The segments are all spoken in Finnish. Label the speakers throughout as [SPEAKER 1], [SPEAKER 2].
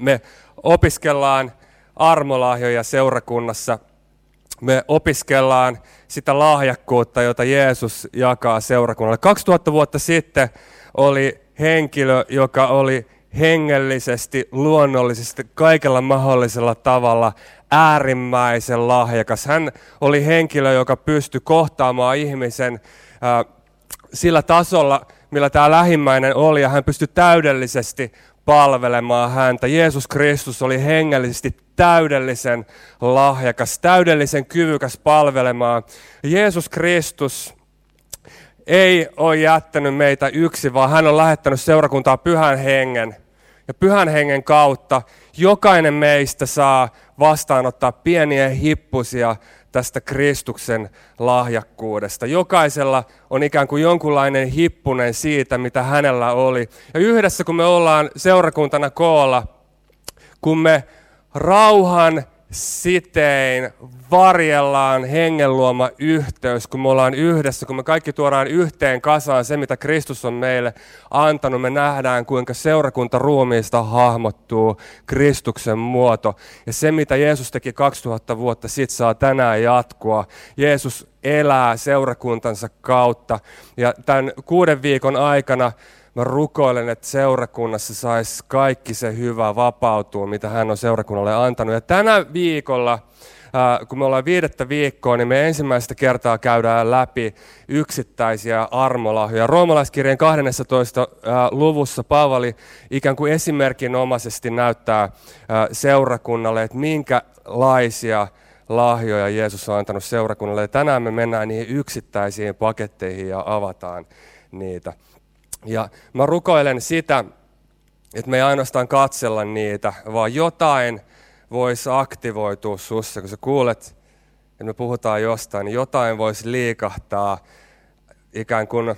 [SPEAKER 1] Me opiskellaan armolahjoja seurakunnassa. Me opiskellaan sitä lahjakkuutta, jota Jeesus jakaa seurakunnalle. 2000 vuotta sitten oli henkilö, joka oli hengellisesti, luonnollisesti, kaikella mahdollisella tavalla äärimmäisen lahjakas. Hän oli henkilö, joka pystyi kohtaamaan ihmisen äh, sillä tasolla, millä tämä lähimmäinen oli, ja hän pystyi täydellisesti palvelemaan häntä. Jeesus Kristus oli hengellisesti täydellisen lahjakas, täydellisen kyvykäs palvelemaan. Jeesus Kristus ei ole jättänyt meitä yksi, vaan hän on lähettänyt seurakuntaa pyhän hengen. Ja pyhän hengen kautta jokainen meistä saa vastaanottaa pieniä hippusia tästä Kristuksen lahjakkuudesta. Jokaisella on ikään kuin jonkunlainen hippunen siitä, mitä hänellä oli. Ja yhdessä kun me ollaan seurakuntana koolla, kun me rauhan sitein varjellaan hengen luoma yhteys, kun me ollaan yhdessä, kun me kaikki tuodaan yhteen kasaan se, mitä Kristus on meille antanut. Me nähdään, kuinka seurakunta ruumiista hahmottuu Kristuksen muoto. Ja se, mitä Jeesus teki 2000 vuotta sitten, saa tänään jatkua. Jeesus elää seurakuntansa kautta. Ja tämän kuuden viikon aikana mä rukoilen, että seurakunnassa saisi kaikki se hyvä vapautua, mitä hän on seurakunnalle antanut. Ja tänä viikolla, kun me ollaan viidettä viikkoa, niin me ensimmäistä kertaa käydään läpi yksittäisiä armolahjoja. Roomalaiskirjan 12. luvussa Paavali ikään kuin esimerkinomaisesti näyttää seurakunnalle, että minkälaisia lahjoja Jeesus on antanut seurakunnalle. Ja tänään me mennään niihin yksittäisiin paketteihin ja avataan niitä. Ja mä rukoilen sitä, että me ei ainoastaan katsella niitä, vaan jotain voisi aktivoitua sussa. Kun sä kuulet, että me puhutaan jostain, niin jotain voisi liikahtaa, ikään kuin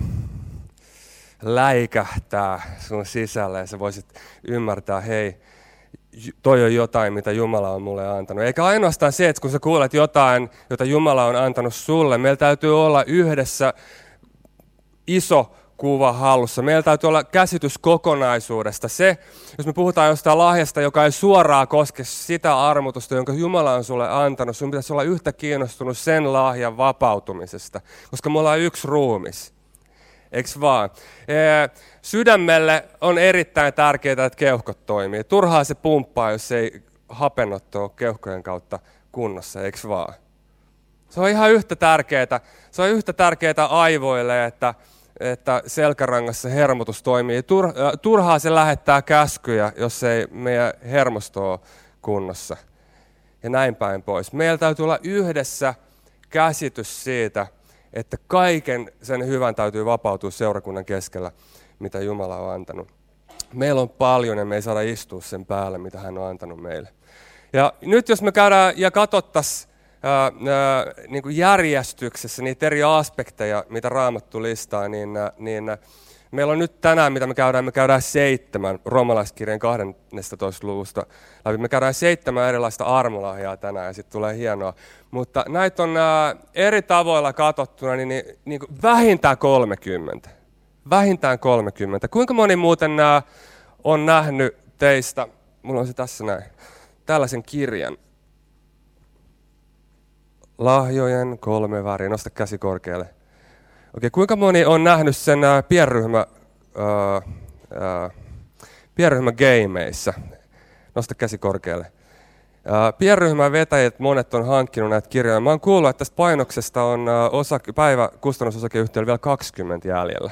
[SPEAKER 1] läikähtää sun sisälle ja sä voisit ymmärtää, hei, toi on jotain, mitä Jumala on mulle antanut. Eikä ainoastaan se, että kun sä kuulet jotain, jota Jumala on antanut sulle, meillä täytyy olla yhdessä iso kuva hallussa. Meillä täytyy olla käsitys kokonaisuudesta. Se, jos me puhutaan jostain lahjasta, joka ei suoraan koske sitä armotusta, jonka Jumala on sulle antanut, sun pitäisi olla yhtä kiinnostunut sen lahjan vapautumisesta, koska me ollaan yksi ruumis. Eiks vaan? Sydämelle on erittäin tärkeää, että keuhkot toimii. Turhaa se pumppaa, jos ei hapenotto ole keuhkojen kautta kunnossa, eiks vaan? Se on ihan yhtä tärkeää, se on yhtä tärkeää aivoille, että että selkärangassa hermotus toimii. Äh, turhaa se lähettää käskyjä, jos ei meidän hermosto kunnossa. Ja näin päin pois. Meillä täytyy olla yhdessä käsitys siitä, että kaiken sen hyvän täytyy vapautua seurakunnan keskellä, mitä Jumala on antanut. Meillä on paljon ja me ei saada istua sen päälle, mitä hän on antanut meille. Ja nyt jos me käydään ja katsottaisiin ää, niin kuin järjestyksessä niitä eri aspekteja, mitä Raamattu listaa, niin, niin meillä on nyt tänään, mitä me käydään, me käydään seitsemän romalaiskirjan 12. luvusta läpi. Me käydään seitsemän erilaista armolahjaa tänään ja sitten tulee hienoa. Mutta näitä on ää, eri tavoilla katsottuna niin, niin, niin vähintään 30. Vähintään 30. Kuinka moni muuten nää on nähnyt teistä, mulla on se tässä näin, tällaisen kirjan, lahjojen kolme väriä. Nosta käsi korkealle. Okei, kuinka moni on nähnyt sen äh, pienryhmä, äh, äh, pienryhmä gameissa? Nosta käsi korkealle. Äh, pienryhmän vetäjät monet on hankkinut näitä kirjoja. Mä oon kuullut, että tästä painoksesta on äh, osa, päivä kustannusosakeyhtiöllä vielä 20 jäljellä.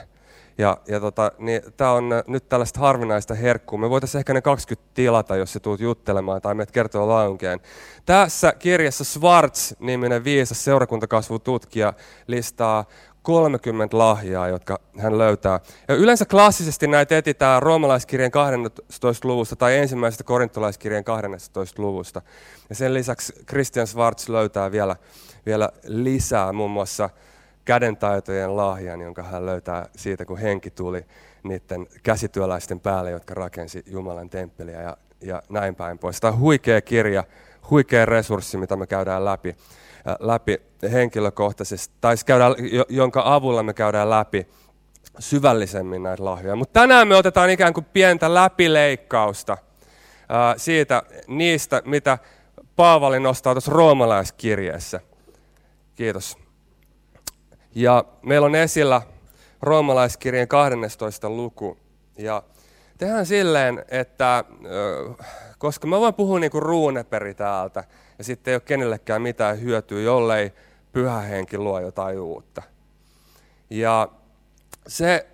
[SPEAKER 1] Ja, ja tota, niin tämä on äh, nyt tällaista harvinaista herkkua. Me voitaisiin ehkä ne 20 tilata, jos se tuut juttelemaan tai meidät kertoo launkeen. Tässä kirjassa Schwartz-niminen viisas seurakuntakasvututkija listaa 30 lahjaa, jotka hän löytää. Ja yleensä klassisesti näitä etitään roomalaiskirjan 12. luvusta tai ensimmäisestä korintolaiskirjan 12. luvusta. Ja sen lisäksi Christian Schwartz löytää vielä, vielä lisää, muun muassa kädentaitojen lahjan, jonka hän löytää siitä, kun henki tuli niiden käsityöläisten päälle, jotka rakensi Jumalan temppeliä ja, ja näin päin pois. Tämä on huikea kirja, huikea resurssi, mitä me käydään läpi, äh, läpi henkilökohtaisesti, tai käydään, jonka avulla me käydään läpi syvällisemmin näitä lahjoja. Mutta tänään me otetaan ikään kuin pientä läpileikkausta siitä, niistä, mitä Paavali nostaa tuossa roomalaiskirjeessä. Kiitos. Ja meillä on esillä roomalaiskirjeen 12. luku. Ja tehdään silleen, että koska mä voin puhua niin kuin ruuneperi täältä, ja sitten ei ole kenellekään mitään hyötyä, jollei pyhä henki luo jotain uutta. Ja se,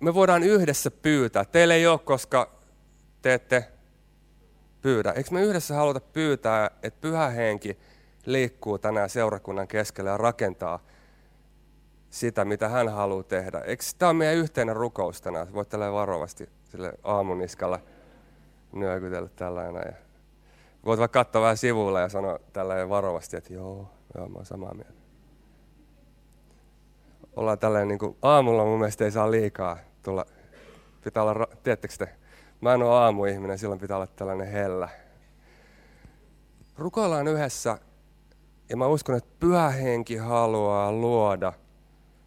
[SPEAKER 1] me voidaan yhdessä pyytää. Teille ei ole, koska te ette pyydä. Eikö me yhdessä haluta pyytää, että pyhä henki liikkuu tänään seurakunnan keskellä ja rakentaa sitä, mitä hän haluaa tehdä. Eikö tämä ole meidän yhteinen rukous tänään? Voit tällä varovasti sille aamuniskalla nyökytellä tällainen. Ja voit vaikka katsoa vähän sivulle ja sanoa tällä varovasti, että joo, joo, mä oon samaa mieltä. Ollaan tällainen niin kuin, aamulla mun mielestä ei saa liikaa tulla, pitää olla, tiedättekö te, mä en ole aamuihminen, silloin pitää olla tällainen hellä. Rukoillaan yhdessä ja mä uskon, että pyhä henki haluaa luoda,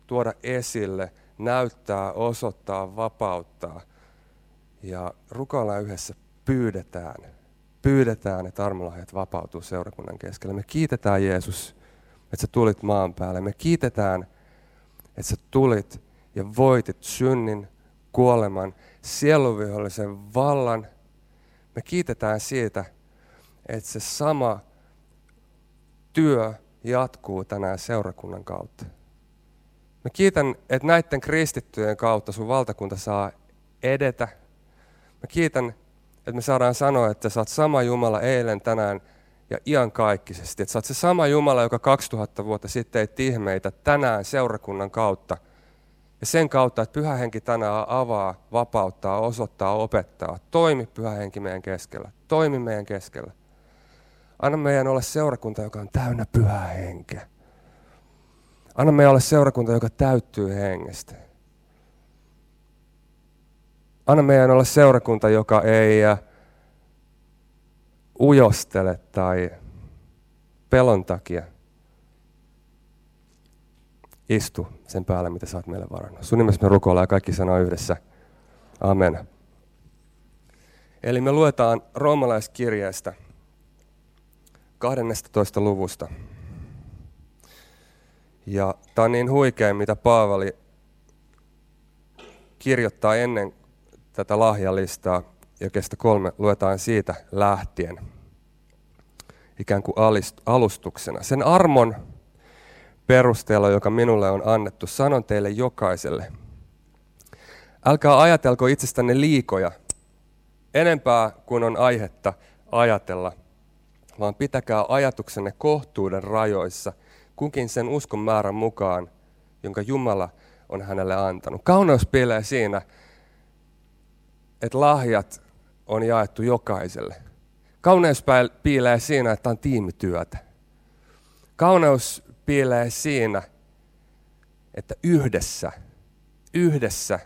[SPEAKER 1] tuoda esille, näyttää, osoittaa, vapauttaa. Ja rukoillaan yhdessä, pyydetään, pyydetään, että armolahjat vapautuu seurakunnan keskellä. Me kiitetään Jeesus, että sä tulit maan päälle. Me kiitetään, että sä tulit ja voitit synnin, kuoleman, sieluvihollisen vallan. Me kiitetään siitä, että se sama työ jatkuu tänään seurakunnan kautta. Mä kiitän, että näiden kristittyjen kautta sun valtakunta saa edetä. Mä kiitän, että me saadaan sanoa, että sä oot sama Jumala eilen, tänään ja iankaikkisesti. Että sä oot se sama Jumala, joka 2000 vuotta sitten teit ihmeitä tänään seurakunnan kautta. Ja sen kautta, että Pyhä Henki tänään avaa, vapauttaa, osoittaa, opettaa. Toimi Pyhä Henki meidän keskellä. Toimi meidän keskellä. Anna meidän olla seurakunta, joka on täynnä pyhää henkeä. Anna meidän olla seurakunta, joka täyttyy hengestä. Anna meidän olla seurakunta, joka ei ujostele tai pelon takia istu sen päälle, mitä sä oot meille varannut. Sun nimessä me rukoillaan ja kaikki sanoo yhdessä. Amen. Eli me luetaan roomalaiskirjeestä 12. luvusta. Ja tämä on niin huikea, mitä Paavali kirjoittaa ennen tätä lahjalistaa, ja kestä kolme luetaan siitä lähtien, ikään kuin alustuksena. Sen armon perusteella, joka minulle on annettu, sanon teille jokaiselle. Älkää ajatelko itsestänne liikoja, enempää kuin on aihetta ajatella, vaan pitäkää ajatuksenne kohtuuden rajoissa, kukin sen uskon määrän mukaan, jonka Jumala on hänelle antanut. Kauneus piilee siinä, että lahjat on jaettu jokaiselle. Kauneus piilee siinä, että on tiimityötä. Kauneus piilee siinä, että yhdessä, yhdessä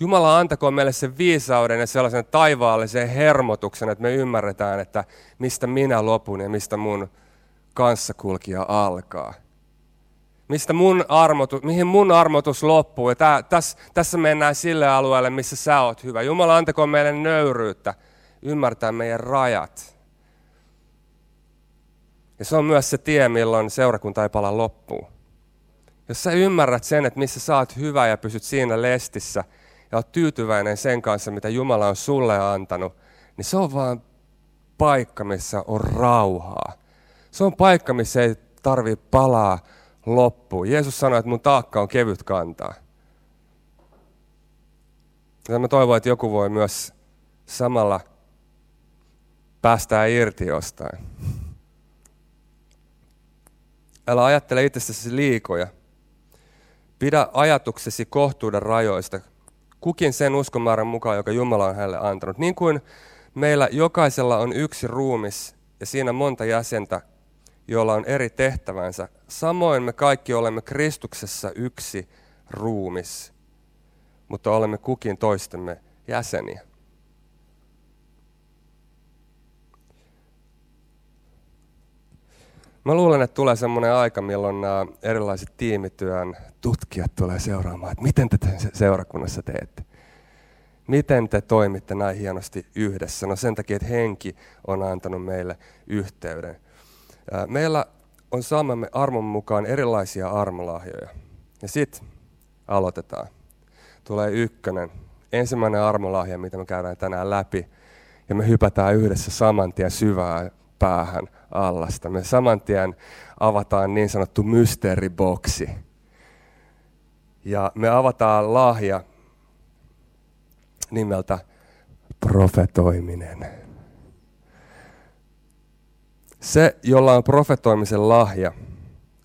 [SPEAKER 1] Jumala antakoon meille sen viisauden ja sellaisen taivaallisen hermotuksen, että me ymmärretään, että mistä minä lopun ja mistä mun kanssakulkija alkaa. Mistä mun armotus, mihin mun armotus loppuu. Ja tää, täs, tässä mennään sille alueelle, missä sä oot hyvä. Jumala antakoon meille nöyryyttä ymmärtää meidän rajat. Ja se on myös se tie, milloin seurakunta ei pala loppuun. Jos sä ymmärrät sen, että missä sä oot hyvä ja pysyt siinä lestissä – ja olet tyytyväinen sen kanssa, mitä Jumala on sulle antanut, niin se on vaan paikka, missä on rauhaa. Se on paikka, missä ei tarvi palaa loppuun. Jeesus sanoi, että mun taakka on kevyt kantaa. Ja mä toivon, että joku voi myös samalla päästää irti jostain. Älä ajattele itsestäsi liikoja. Pidä ajatuksesi kohtuuden rajoista, kukin sen uskomäärän mukaan, joka Jumala on hänelle antanut. Niin kuin meillä jokaisella on yksi ruumis ja siinä monta jäsentä, joilla on eri tehtävänsä. Samoin me kaikki olemme Kristuksessa yksi ruumis, mutta olemme kukin toistemme jäseniä. Mä luulen, että tulee semmoinen aika, milloin nämä erilaiset tiimityön tutkijat tulee seuraamaan, että miten te seurakunnassa teette. Miten te toimitte näin hienosti yhdessä? No sen takia, että henki on antanut meille yhteyden. Meillä on saamamme armon mukaan erilaisia armolahjoja. Ja sitten aloitetaan. Tulee ykkönen, ensimmäinen armolahja, mitä me käydään tänään läpi. Ja me hypätään yhdessä saman tien syvään päähän allasta. Me saman tien avataan niin sanottu mysteeriboksi. Ja me avataan lahja nimeltä profetoiminen. Se, jolla on profetoimisen lahja,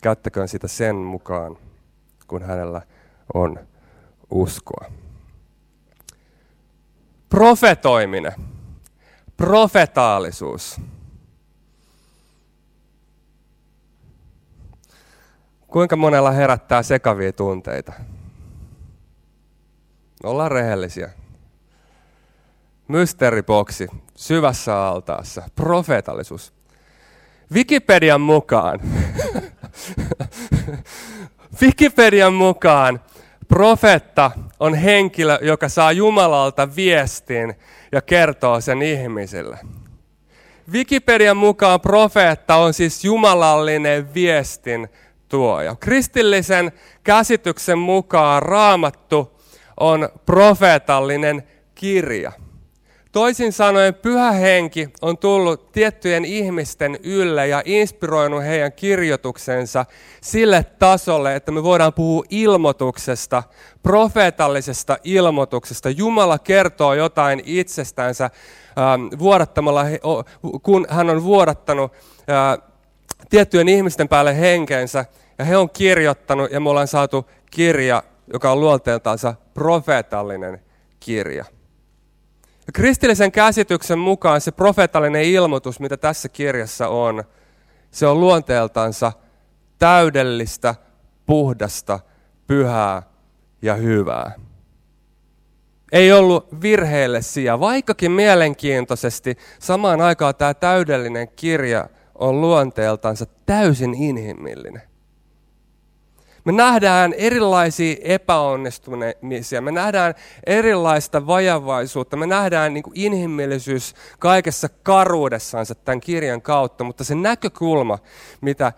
[SPEAKER 1] käyttäköön sitä sen mukaan, kun hänellä on uskoa. Profetoiminen, profetaalisuus. Kuinka monella herättää sekavia tunteita? Ollaan rehellisiä. Mysteeriboksi, syvässä altaassa, profeetallisuus. Wikipedian mukaan, Wikipedian mukaan profetta on henkilö, joka saa Jumalalta viestin ja kertoo sen ihmisille. Wikipedian mukaan profeetta on siis jumalallinen viestin tuoja. Kristillisen käsityksen mukaan raamattu on profeetallinen kirja. Toisin sanoen pyhä henki on tullut tiettyjen ihmisten ylle ja inspiroinut heidän kirjoituksensa sille tasolle, että me voidaan puhua ilmoituksesta, profeetallisesta ilmoituksesta. Jumala kertoo jotain itsestänsä ähm, vuodattamalla, kun hän on vuodattanut äh, tiettyjen ihmisten päälle henkensä ja he on kirjoittanut ja me ollaan saatu kirja, joka on luonteeltaansa profeetallinen kirja. Kristillisen käsityksen mukaan se profeetallinen ilmoitus, mitä tässä kirjassa on, se on luonteeltansa täydellistä, puhdasta, pyhää ja hyvää. Ei ollut virheelle sijaa, vaikkakin mielenkiintoisesti samaan aikaan tämä täydellinen kirja on luonteeltansa täysin inhimillinen. Me nähdään erilaisia epäonnistumisia, me nähdään erilaista vajavaisuutta, me nähdään niin kuin inhimillisyys kaikessa karuudessansa tämän kirjan kautta, mutta se näkökulma, mitä äh,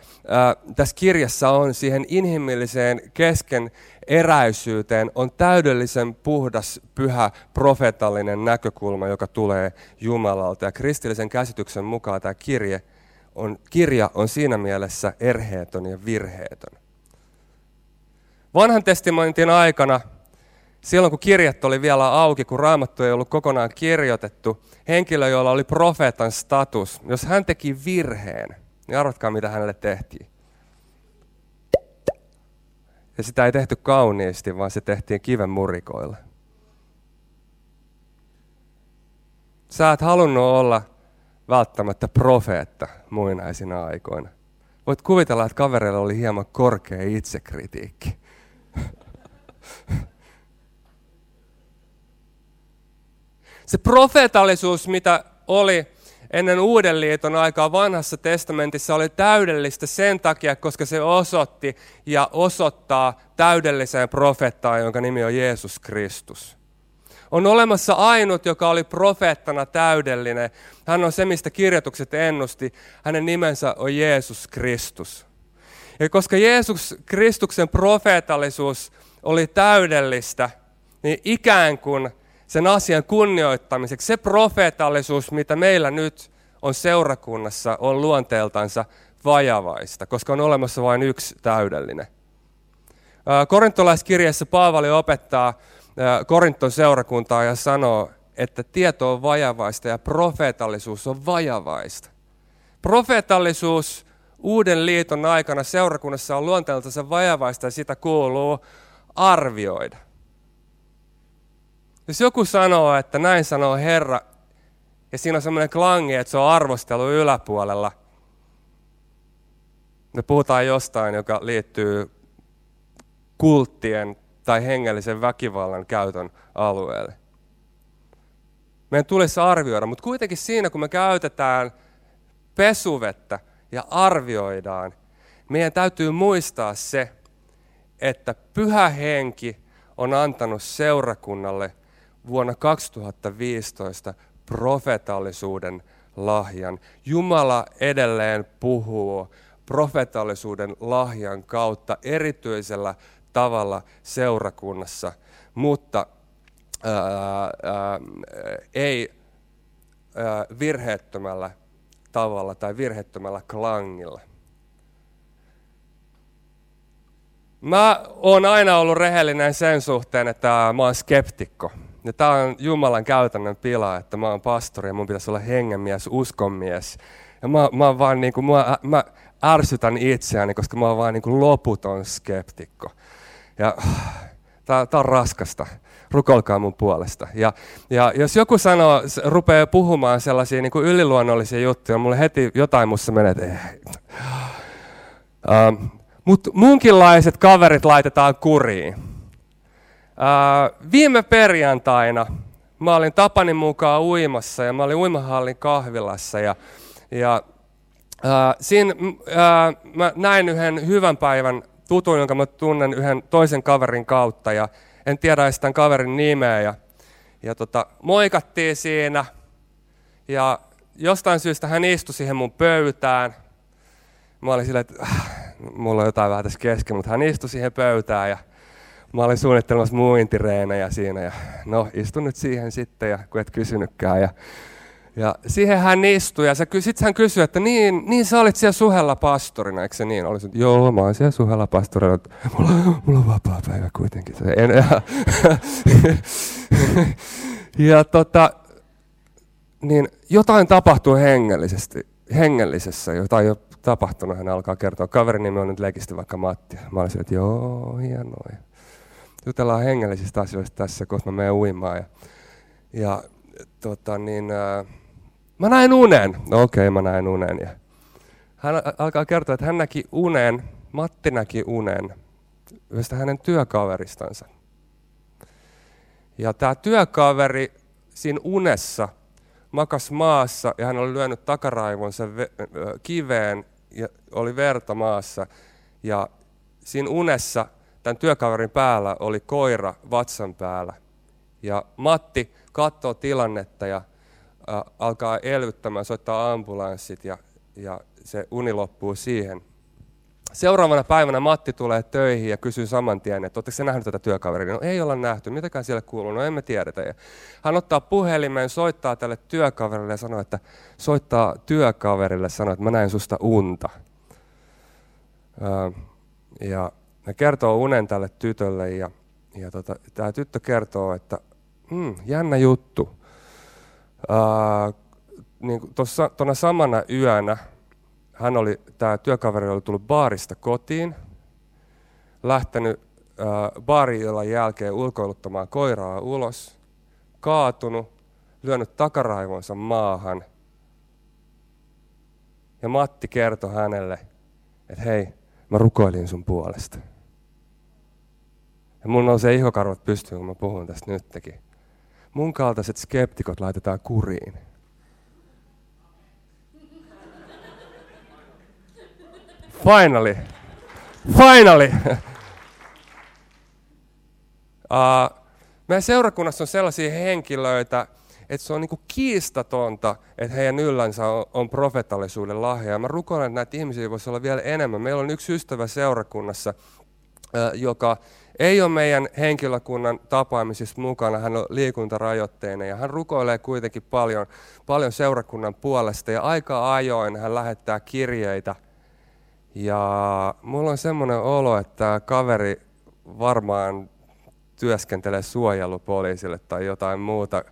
[SPEAKER 1] tässä kirjassa on siihen inhimilliseen kesken eräisyyteen, on täydellisen puhdas, pyhä, profetallinen näkökulma, joka tulee Jumalalta. Ja kristillisen käsityksen mukaan tämä kirje on, kirja on siinä mielessä erheetön ja virheetön. Vanhan testamentin aikana, silloin kun kirjat oli vielä auki, kun raamattu ei ollut kokonaan kirjoitettu, henkilö, jolla oli profeetan status, jos hän teki virheen, niin arvatkaa mitä hänelle tehtiin. Ja sitä ei tehty kauniisti, vaan se tehtiin kiven murikoilla. Sä et halunnut olla välttämättä profeetta muinaisina aikoina. Voit kuvitella, että kavereilla oli hieman korkea itsekritiikki. Se profeetallisuus, mitä oli ennen uuden liiton aikaa vanhassa testamentissa, oli täydellistä sen takia, koska se osoitti ja osoittaa täydelliseen profeettaan, jonka nimi on Jeesus Kristus. On olemassa ainut, joka oli profeettana täydellinen. Hän on se, mistä kirjoitukset ennusti. Hänen nimensä on Jeesus Kristus. Ja koska Jeesus Kristuksen profeetallisuus oli täydellistä, niin ikään kuin sen asian kunnioittamiseksi se profeetallisuus, mitä meillä nyt on seurakunnassa, on luonteeltansa vajavaista, koska on olemassa vain yksi täydellinen. Korintolaiskirjeessä Paavali opettaa Korinton seurakuntaa ja sanoo, että tieto on vajavaista ja profeetallisuus on vajavaista. Profeetallisuus uuden liiton aikana seurakunnassa on luonteeltansa vajavaista ja sitä kuuluu arvioida. Jos joku sanoo, että näin sanoo Herra, ja siinä on semmoinen klangi, että se on arvostelu yläpuolella, me puhutaan jostain, joka liittyy kulttien tai hengellisen väkivallan käytön alueelle. Meidän tulisi arvioida, mutta kuitenkin siinä, kun me käytetään pesuvettä ja arvioidaan, meidän täytyy muistaa se, että pyhä henki on antanut seurakunnalle vuonna 2015 profetallisuuden lahjan. Jumala edelleen puhuu profetallisuuden lahjan kautta erityisellä tavalla seurakunnassa, mutta ää, ää, ei ää, virheettömällä tavalla tai virheettömällä klangilla. Mä oon aina ollut rehellinen sen suhteen, että mä oon skeptikko. Ja tää on Jumalan käytännön pila, että mä oon pastori ja mun pitäisi olla hengenmies, uskonmies. Ja mä, mä, vaan niinku, mä, mä ärsytän itseäni, koska mä oon vaan niinku loputon skeptikko. Ja tää, tää on raskasta. Rukolkaa mun puolesta. Ja, ja jos joku sanoo, rupeaa puhumaan sellaisia niin kuin yliluonnollisia juttuja, mulle heti jotain musta menee, että. Uh, Mutta munkinlaiset kaverit laitetaan kuriin. Uh, viime perjantaina mä olin Tapani mukaan uimassa ja mä olin uimahallin kahvilassa ja, ja uh, siinä uh, mä näin yhden hyvän päivän tutun, jonka mä tunnen yhden toisen kaverin kautta ja en tiedä edes tämän kaverin nimeä ja, ja tota, moikattiin siinä ja jostain syystä hän istui siihen mun pöytään. Mä olin silleen, että äh, mulla on jotain vähän tässä kesken, mutta hän istui siihen pöytään ja mä olin suunnittelemassa muintireenejä siinä ja no istun nyt siihen sitten ja kun et kysynytkään ja ja siihen hän istui ja sitten hän kysyi, että niin, niin sä olit siellä Suhella pastorina, eikö se niin? Olisin, joo, mä oon siellä Suhella pastorina, mulla, mulla on vapaa päivä kuitenkin. En, ja, ja tota, niin jotain tapahtuu hengellisesti, hengellisessä, jotain jo tapahtunut, hän alkaa kertoa. Kaverin nimi on nyt leikisti vaikka Matti. Mä olisin, että joo, hienoa. Jutellaan hengellisistä asioista tässä, kun mä menen uimaan. Ja, ja tota, niin, äh, mä näin unen. No okei, okay, mä näin unen. Ja hän alkaa kertoa, että hän näki unen, Matti näki unen yhdestä hänen työkaveristansa. Ja tämä työkaveri siinä unessa makas maassa ja hän oli lyönyt takaraivonsa kiveen ja oli verta maassa. Ja siinä unessa tämän työkaverin päällä oli koira vatsan päällä. Ja Matti katsoo tilannetta ja alkaa elvyttämään, soittaa ambulanssit ja, ja se uni loppuu siihen. Seuraavana päivänä Matti tulee töihin ja kysyy saman tien, että oletteko nähnyt tätä työkaveria? No ei olla nähty, mitäkään siellä kuuluu? No emme tiedetä. Ja hän ottaa puhelimen, soittaa tälle työkaverille ja sanoo, että soittaa työkaverille, sanoo, että mä näin susta unta. Ja ne kertoo unen tälle tytölle ja, ja tota, tämä tyttö kertoo, että hmm, jännä juttu. Niin tuona samana yönä hän oli, tämä työkaveri oli tullut baarista kotiin, lähtenyt ää, baariillan jälkeen ulkoiluttamaan koiraa ulos, kaatunut, lyönyt takaraivonsa maahan. Ja Matti kertoi hänelle, että hei, mä rukoilin sun puolesta. Ja mun nousee ihokarvat pystyyn, kun mä puhun tästä nytkin. Mun kaltaiset skeptikot laitetaan kuriin. Finally. Finally. Uh, meidän seurakunnassa on sellaisia henkilöitä, että se on niinku kiistatonta, että heidän yllänsä on, on profetallisuuden lahja. Ja mä rukoilen, että näitä ihmisiä voisi olla vielä enemmän. Meillä on yksi ystävä seurakunnassa, joka ei ole meidän henkilökunnan tapaamisissa mukana, hän on liikuntarajoitteinen ja hän rukoilee kuitenkin paljon, paljon seurakunnan puolesta ja aika ajoin hän lähettää kirjeitä. Ja mulla on semmoinen olo, että kaveri varmaan työskentelee suojelupoliisille tai jotain muuta,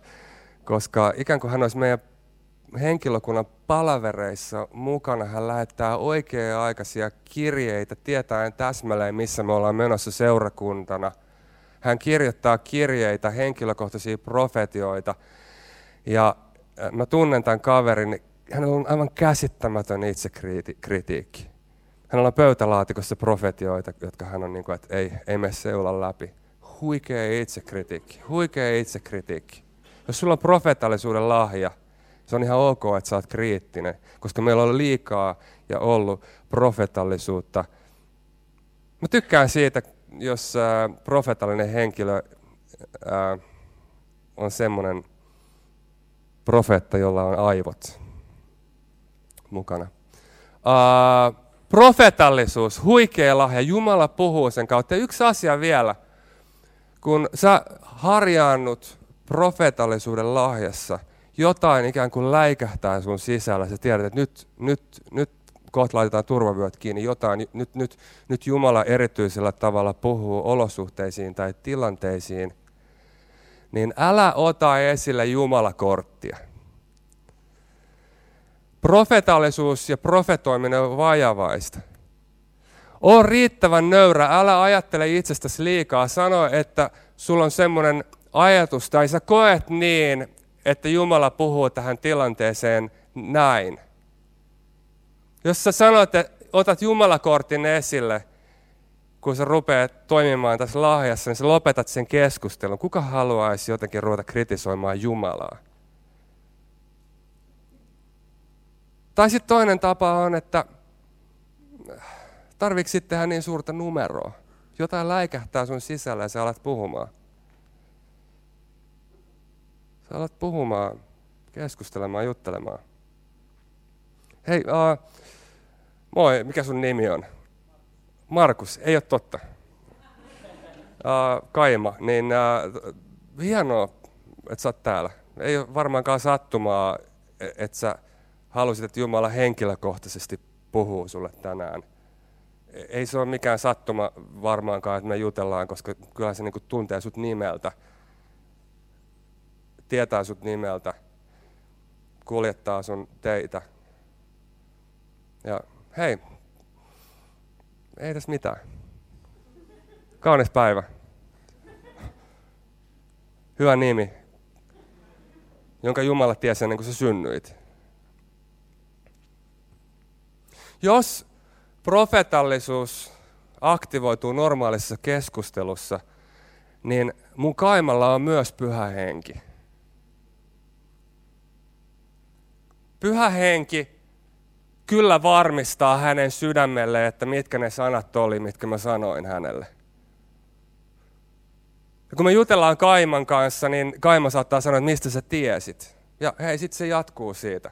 [SPEAKER 1] koska ikään kuin hän olisi meidän henkilökunnan palavereissa mukana. Hän lähettää oikea-aikaisia kirjeitä, tietäen täsmälleen, missä me ollaan menossa seurakuntana. Hän kirjoittaa kirjeitä, henkilökohtaisia profetioita. Ja äh, mä tunnen tämän kaverin, hänellä on aivan käsittämätön itsekritiikki. Hänellä on pöytälaatikossa profetioita, jotka hän on niin kuin, että ei, ei mene seula läpi. Huikea itsekritiikki, huikea itsekritiikki. Jos sulla on profeetallisuuden lahja, se on ihan ok, että sä oot kriittinen, koska meillä on liikaa ja ollut profetallisuutta. Mä tykkään siitä, jos äh, profetallinen henkilö äh, on semmoinen profeetta, jolla on aivot mukana. Uh, profetallisuus, huikea lahja, Jumala puhuu sen kautta. Yksi asia vielä, kun sä harjaannut profetallisuuden lahjassa, jotain ikään kuin läikähtää sun sisällä, sä tiedät, että nyt, nyt, nyt kohta laitetaan turvavyöt kiinni, jotain, nyt, nyt, nyt Jumala erityisellä tavalla puhuu olosuhteisiin tai tilanteisiin, niin älä ota esille Jumalakorttia. Profetallisuus ja profetoiminen on vajavaista. On riittävän nöyrä, älä ajattele itsestäsi liikaa. Sano, että sulla on semmoinen ajatus tai sä koet niin, että Jumala puhuu tähän tilanteeseen näin. Jos sä sanot, että otat Jumalakortin esille, kun sä rupeat toimimaan tässä lahjassa, niin sä lopetat sen keskustelun. Kuka haluaisi jotenkin ruveta kritisoimaan Jumalaa? Tai sitten toinen tapa on, että tarvitsetko sitten tehdä niin suurta numeroa. Jotain läikähtää sun sisällä ja sä alat puhumaan. Alat puhumaan, keskustelemaan, juttelemaan. Hei, uh, moi, mikä sun nimi on? Markus, ei ole totta. Uh, Kaima, niin uh, hienoa, että sä oot täällä. Ei ole varmaankaan sattumaa, e-, että sä halusit, että Jumala henkilökohtaisesti puhuu sulle tänään. E-, ei se ole mikään sattuma varmaankaan, että me jutellaan, koska kyllä se niin tuntee sut nimeltä tietää sut nimeltä, kuljettaa sun teitä. Ja hei, ei tässä mitään. Kaunis päivä. Hyvä nimi, jonka Jumala tiesi ennen kuin sä synnyit. Jos profetallisuus aktivoituu normaalissa keskustelussa, niin mun kaimalla on myös pyhä henki. Pyhä henki kyllä varmistaa hänen sydämelle, että mitkä ne sanat oli, mitkä mä sanoin hänelle. Ja kun me jutellaan Kaiman kanssa, niin Kaima saattaa sanoa, että mistä sä tiesit. Ja hei, sitten se jatkuu siitä.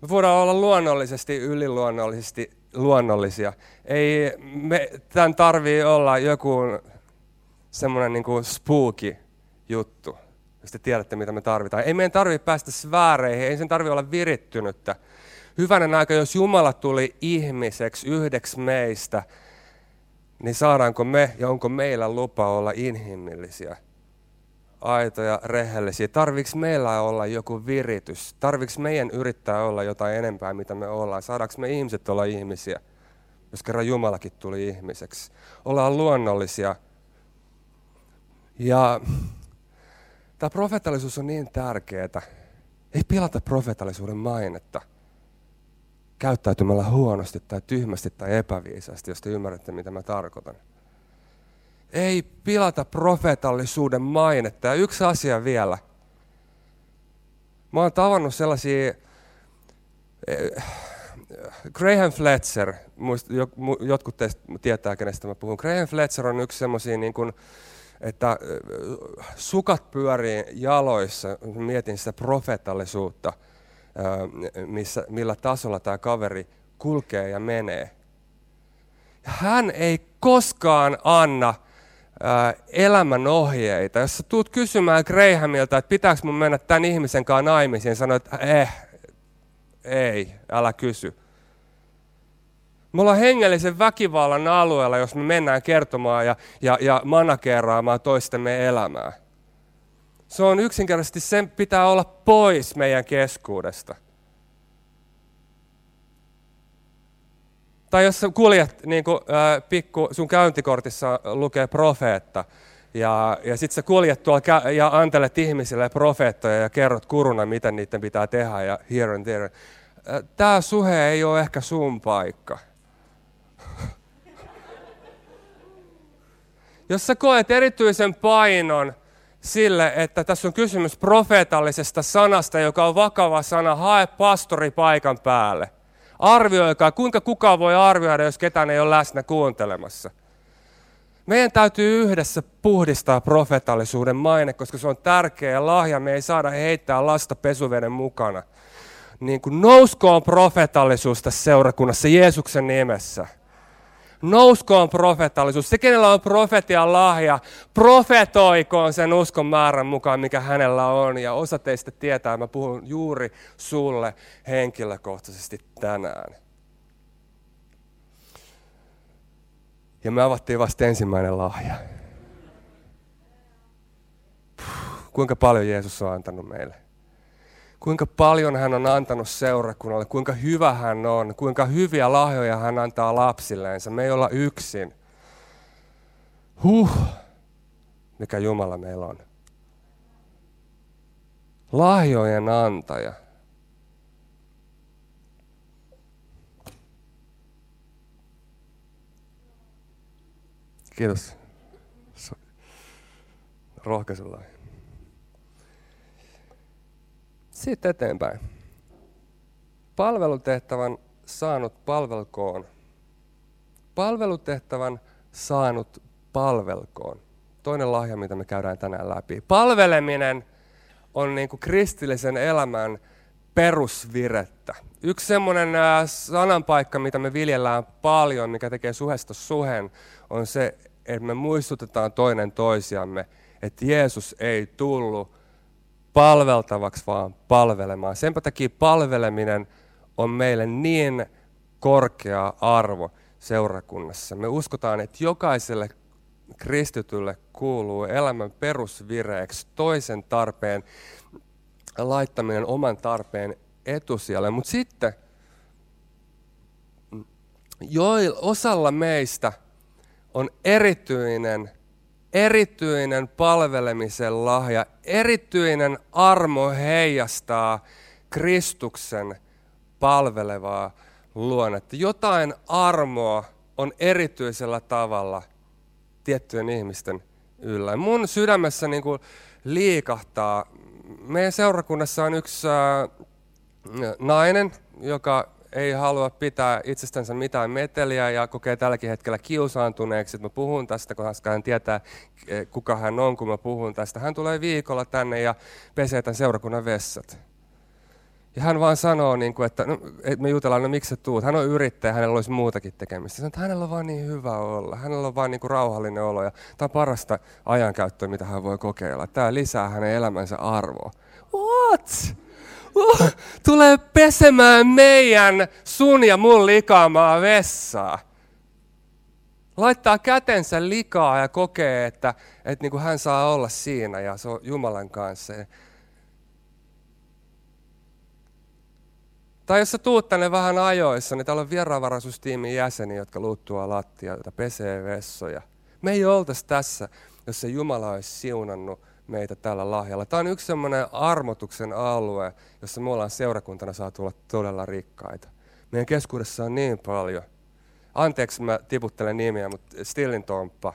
[SPEAKER 1] Me voidaan olla luonnollisesti, yliluonnollisesti luonnollisia. Ei me, tämän tarvii olla joku semmoinen niin spooky juttu jos te tiedätte, mitä me tarvitaan. Ei meidän tarvitse päästä sfääreihin, ei sen tarvitse olla virittynyttä. Hyvänen aika, jos Jumala tuli ihmiseksi yhdeksi meistä, niin saadaanko me ja onko meillä lupa olla inhimillisiä, aitoja, rehellisiä? Tarviiko meillä olla joku viritys? Tarviiko meidän yrittää olla jotain enempää, mitä me ollaan? Saadaanko me ihmiset olla ihmisiä, jos kerran Jumalakin tuli ihmiseksi? Ollaan luonnollisia. Ja Tämä profetallisuus on niin tärkeää. Ei pilata profetallisuuden mainetta käyttäytymällä huonosti tai tyhmästi tai epäviisasti, jos te ymmärrätte, mitä mä tarkoitan. Ei pilata profetallisuuden mainetta. Ja yksi asia vielä. Mä oon tavannut sellaisia... Eh, Graham Fletcher, jotkut teistä tietää, kenestä mä puhun. Graham Fletcher on yksi semmoisia niin kuin, että sukat pyörii jaloissa, mietin sitä profetallisuutta, missä, millä tasolla tämä kaveri kulkee ja menee. Hän ei koskaan anna elämän ohjeita. Jos sä tuut kysymään Grahamilta, että pitääkö mun mennä tämän ihmisen kanssa naimisiin, sanoit, että eh, ei, älä kysy. Me ollaan hengellisen väkivallan alueella, jos me mennään kertomaan ja, ja, ja manakeraamaan toistemme elämää. Se on yksinkertaisesti, sen pitää olla pois meidän keskuudesta. Tai jos sä kuljet, niin kuin, ää, pikku, sun käyntikortissa lukee profeetta, ja, ja sitten sä kuljet tuolla ja antelet ihmisille profeettoja ja kerrot kuruna, miten niiden pitää tehdä ja here and there. Tämä suhe ei ole ehkä sun paikka. Jos sä koet erityisen painon sille, että tässä on kysymys profeetallisesta sanasta, joka on vakava sana, hae pastori paikan päälle. Arvioikaa, kuinka kukaan voi arvioida, jos ketään ei ole läsnä kuuntelemassa. Meidän täytyy yhdessä puhdistaa profetallisuuden maine, koska se on tärkeä lahja. Me ei saada heittää lasta pesuveden mukana. Niin kuin nouskoon profetallisuus tässä seurakunnassa Jeesuksen nimessä. Nouskoon profetallisuus. Se, kenellä on profetian lahja, profetoikoon sen uskon määrän mukaan, mikä hänellä on. Ja osa teistä tietää, mä puhun juuri sulle henkilökohtaisesti tänään. Ja me avattiin vasta ensimmäinen lahja. Puh, kuinka paljon Jeesus on antanut meille? Kuinka paljon hän on antanut seurakunnalle, kuinka hyvä hän on, kuinka hyviä lahjoja hän antaa lapsilleensa. Me ei olla yksin. Huh, mikä Jumala meillä on. Lahjojen antaja. Kiitos. Rohkaisulla. Sitten eteenpäin. Palvelutehtävän saanut palvelkoon. Palvelutehtävän saanut palvelkoon. Toinen lahja, mitä me käydään tänään läpi. Palveleminen on niin kuin kristillisen elämän perusvirettä. Yksi semmoinen sananpaikka, mitä me viljellään paljon, mikä tekee suhesta suhen, on se, että me muistutetaan toinen toisiamme, että Jeesus ei tullut palveltavaksi, vaan palvelemaan. Sen takia palveleminen on meille niin korkea arvo seurakunnassa. Me uskotaan, että jokaiselle kristitylle kuuluu elämän perusvireeksi toisen tarpeen laittaminen oman tarpeen etusijalle. Mutta sitten joilla osalla meistä on erityinen, erityinen palvelemisen lahja, erityinen armo heijastaa Kristuksen palvelevaa luonnetta. Jotain armoa on erityisellä tavalla tiettyjen ihmisten yllä. Mun sydämessä niin kuin liikahtaa meidän seurakunnassa on yksi äh, nainen, joka ei halua pitää itsestänsä mitään meteliä ja kokee tälläkin hetkellä kiusaantuneeksi, että mä puhun tästä, koska hän tietää, e, kuka hän on, kun mä puhun tästä. Hän tulee viikolla tänne ja pesee tämän seurakunnan vessat. Ja hän vaan sanoo, niin kuin, että, no, me jutellaan, no miksi sä tuut? Hän on yrittäjä, hänellä olisi muutakin tekemistä. Sanoo, että hänellä on vaan niin hyvä olla. Hänellä on vaan niin kuin rauhallinen olo ja tämä on parasta ajankäyttöä, mitä hän voi kokeilla. Tämä lisää hänen elämänsä arvoa. What? Uh, tulee pesemään meidän sun ja mun likaamaa vessaa. Laittaa kätensä likaa ja kokee, että, että niin kuin hän saa olla siinä ja se on Jumalan kanssa. Tai jos sä tuut tänne vähän ajoissa, niin täällä on vieraanvaraisuustiimin jäseniä, jotka luuttua lattialta, pesee vessoja. Me ei oltaisi tässä, jos se Jumala olisi siunannut meitä tällä lahjalla. Tämä on yksi semmoinen armotuksen alue, jossa me ollaan seurakuntana saatu olla todella rikkaita. Meidän keskuudessa on niin paljon. Anteeksi, mä tiputtelen nimiä, mutta Stillin Tomppa.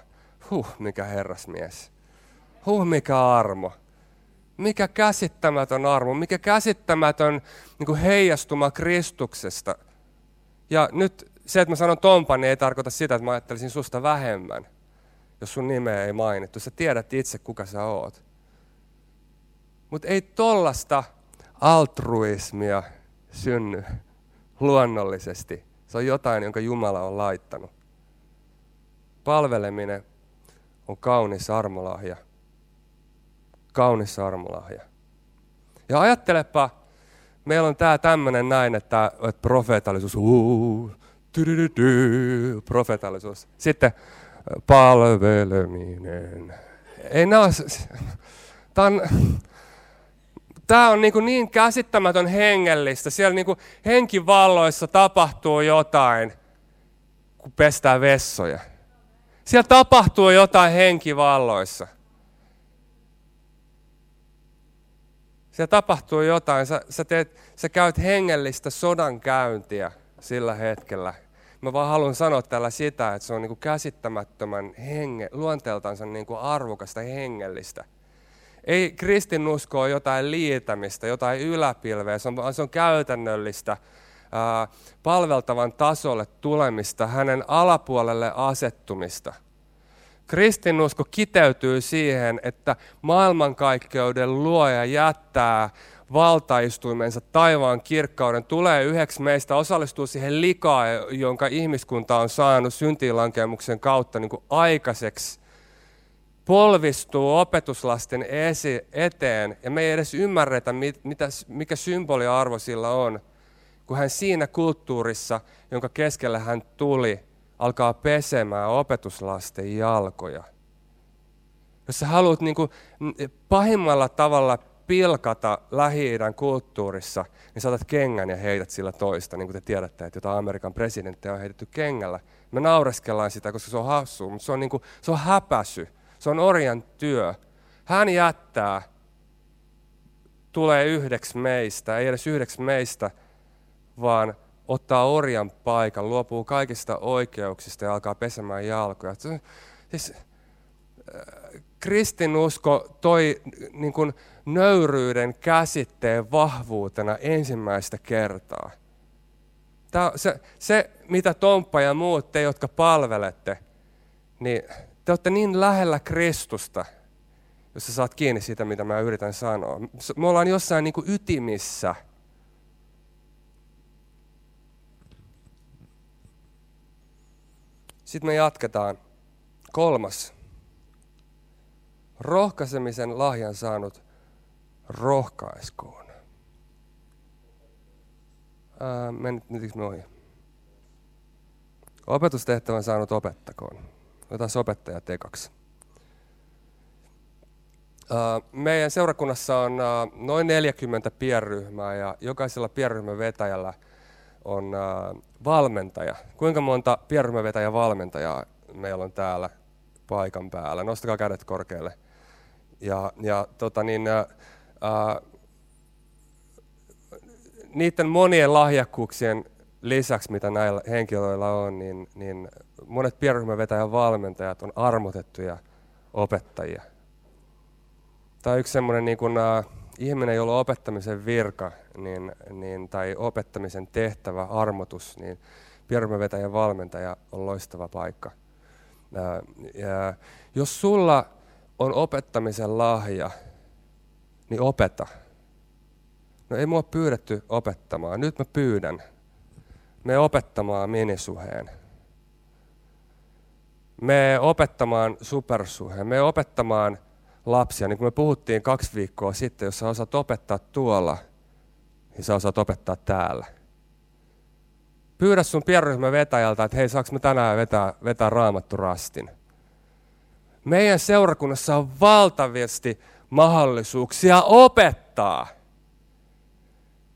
[SPEAKER 1] Huh, mikä herrasmies. Huh, mikä armo. Mikä käsittämätön armo, mikä käsittämätön niin kuin heijastuma Kristuksesta. Ja nyt se, että mä sanon Tompa, niin ei tarkoita sitä, että mä ajattelisin susta vähemmän, jos sun nimeä ei mainittu. Sä tiedät itse, kuka sä oot. Mutta ei tollasta altruismia synny luonnollisesti. Se on jotain, jonka Jumala on laittanut. Palveleminen on kaunis armolahja kaunis armolahja. Ja ajattelepa, meillä on tämä tämmöinen näin, että, että profeetallisuus, uu, profeetallisuus. Sitten palveleminen. Ei nämä tämä on, tämä on niin, kuin niin käsittämätön hengellistä. Siellä niin kuin henkivalloissa tapahtuu jotain, kun pestää vessoja. Siellä tapahtuu jotain henkivalloissa. Siellä tapahtuu jotain, sä, sä, teet, sä käyt hengellistä sodan käyntiä sillä hetkellä. Mä vaan haluan sanoa tällä sitä, että se on niin kuin käsittämättömän henge, luonteeltansa niin kuin arvokasta hengellistä. Ei kristinusko ole jotain liitämistä, jotain yläpilveä, se on, se on käytännöllistä ää, palveltavan tasolle tulemista, hänen alapuolelle asettumista. Kristinusko kiteytyy siihen, että maailmankaikkeuden luoja jättää valtaistuimensa taivaan kirkkauden, tulee yhdeksi meistä, osallistuu siihen likaan, jonka ihmiskunta on saanut syntiinlankemuksen kautta niin kuin aikaiseksi, polvistuu opetuslasten esi- eteen, ja me ei edes ymmärretä, mit, mitä, mikä symboliarvo sillä on, kun hän siinä kulttuurissa, jonka keskellä hän tuli, alkaa pesemään opetuslasten jalkoja. Jos sä haluat niin kuin, pahimmalla tavalla pilkata lähi kulttuurissa, niin saatat kengän ja heität sillä toista, niin kuin te tiedätte, että jota Amerikan presidenttejä on heitetty kengällä. Me naureskellaan sitä, koska se on hassu, mutta se on, niin kuin, se on häpäsy, se on orjan työ. Hän jättää, tulee yhdeksi meistä, ei edes yhdeksi meistä, vaan ottaa orjan paikan, luopuu kaikista oikeuksista ja alkaa pesemään jalkoja. Siis, äh, kristinusko toi niin kuin, nöyryyden käsitteen vahvuutena ensimmäistä kertaa. Tämä, se, se, mitä Tomppa ja muut te, jotka palvelette, niin te olette niin lähellä Kristusta, jos sä saat kiinni siitä, mitä mä yritän sanoa. Me ollaan jossain niin kuin ytimissä. Sitten me jatketaan. Kolmas. Rohkaisemisen lahjan saanut rohkaiskoon. Ää, menikö me ohi? Opetustehtävän saanut opettakoon. Otetaan opettajat ekaksi. Meidän seurakunnassa on noin 40 pienryhmää ja jokaisella pienryhmän vetäjällä on valmentaja. Kuinka monta pienryhmävetäjä valmentajaa meillä on täällä paikan päällä? Nostakaa kädet korkealle. Ja, ja tota niin, ää, niiden monien lahjakkuuksien lisäksi, mitä näillä henkilöillä on, niin, niin monet pienryhmävetäjän valmentajat on armotettuja opettajia. Tai yksi semmoinen niin kuin, ihminen, jolla on opettamisen virka niin, niin, tai opettamisen tehtävä, armotus, niin pienryhmävetäjän valmentaja on loistava paikka. Äh, ja jos sulla on opettamisen lahja, niin opeta. No ei mua pyydetty opettamaan, nyt mä pyydän. Me opettamaan minisuheen. Me opettamaan supersuheen. Me opettamaan lapsia. Niin kuin me puhuttiin kaksi viikkoa sitten, jos sä osaat opettaa tuolla, niin sä osaat opettaa täällä. Pyydä sun pienryhmän vetäjältä, että hei, saaks me tänään vetää, vetää raamattu rastin. Meidän seurakunnassa on valtavasti mahdollisuuksia opettaa.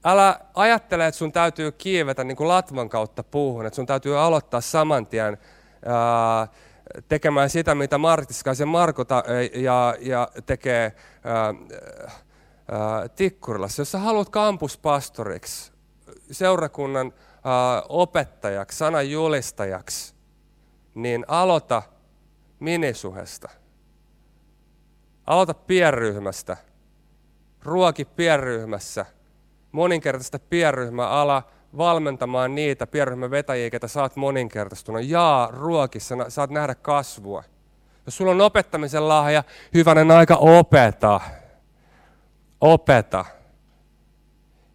[SPEAKER 1] Älä ajattele, että sun täytyy kiivetä niin kuin latvan kautta puuhun, että sun täytyy aloittaa saman tien ää, tekemään sitä, mitä Martiskaisen Marko ta, ja, ja tekee ää, ää, Tikkurilassa. Jos sä haluat kampuspastoriksi, seurakunnan ää, opettajaksi, sanan julistajaksi, niin aloita minisuhesta. Aloita pienryhmästä. Ruoki pienryhmässä. Moninkertaista pienryhmää ala valmentamaan niitä pienryhmän vetäjiä, ketä saat moninkertaistuna. Jaa, ruokissa saat nähdä kasvua. Jos sulla on opettamisen lahja, hyvänen aika opeta. Opeta.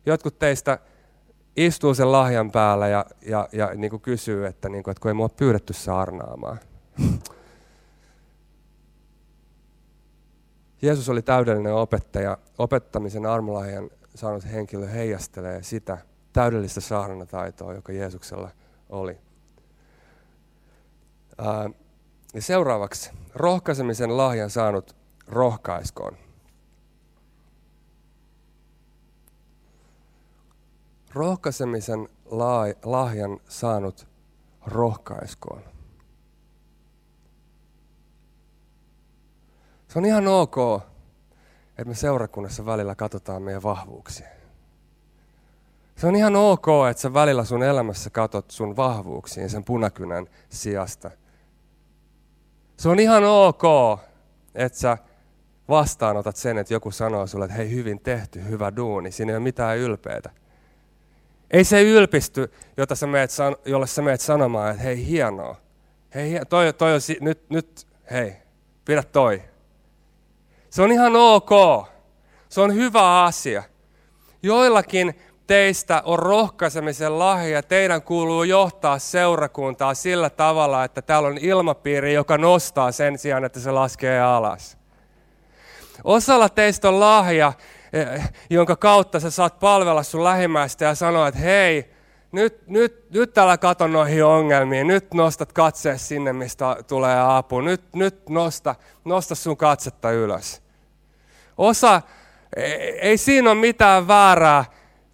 [SPEAKER 1] Jotkut teistä istuu sen lahjan päällä ja, ja, ja niin kuin kysyy, että, niin kuin, että kun ei mua pyydetty saarnaamaan. Jeesus oli täydellinen opettaja. Opettamisen armolahjan saanut henkilö heijastelee sitä täydellistä saarnataitoa, joka Jeesuksella oli. ja seuraavaksi, rohkaisemisen lahjan saanut rohkaiskoon. Rohkaisemisen lahjan saanut rohkaiskoon. Se on ihan ok, että me seurakunnassa välillä katsotaan meidän vahvuuksia. Se on ihan ok, että sä välillä sun elämässä katot sun vahvuuksiin sen punakynän sijasta. Se on ihan ok, että sä vastaanotat sen, että joku sanoo sulle, että hei hyvin tehty, hyvä duuni, siinä ei ole mitään ylpeitä. Ei se ylpisty, jota sä meet, jolle sä meet sanomaan, että hei hienoa. Hei, toi, toi on, nyt, nyt hei, pidä toi. Se on ihan ok. Se on hyvä asia. Joillakin teistä on rohkaisemisen lahja. Teidän kuuluu johtaa seurakuntaa sillä tavalla, että täällä on ilmapiiri, joka nostaa sen sijaan, että se laskee alas. Osalla teistä on lahja, eh, jonka kautta sä saat palvella sun lähimmäistä ja sanoa, että hei, nyt, nyt, nyt täällä katon noihin ongelmiin, nyt nostat katseen sinne, mistä tulee apu, nyt, nyt nosta, nosta sun katsetta ylös. Osa, ei, ei siinä ole mitään väärää,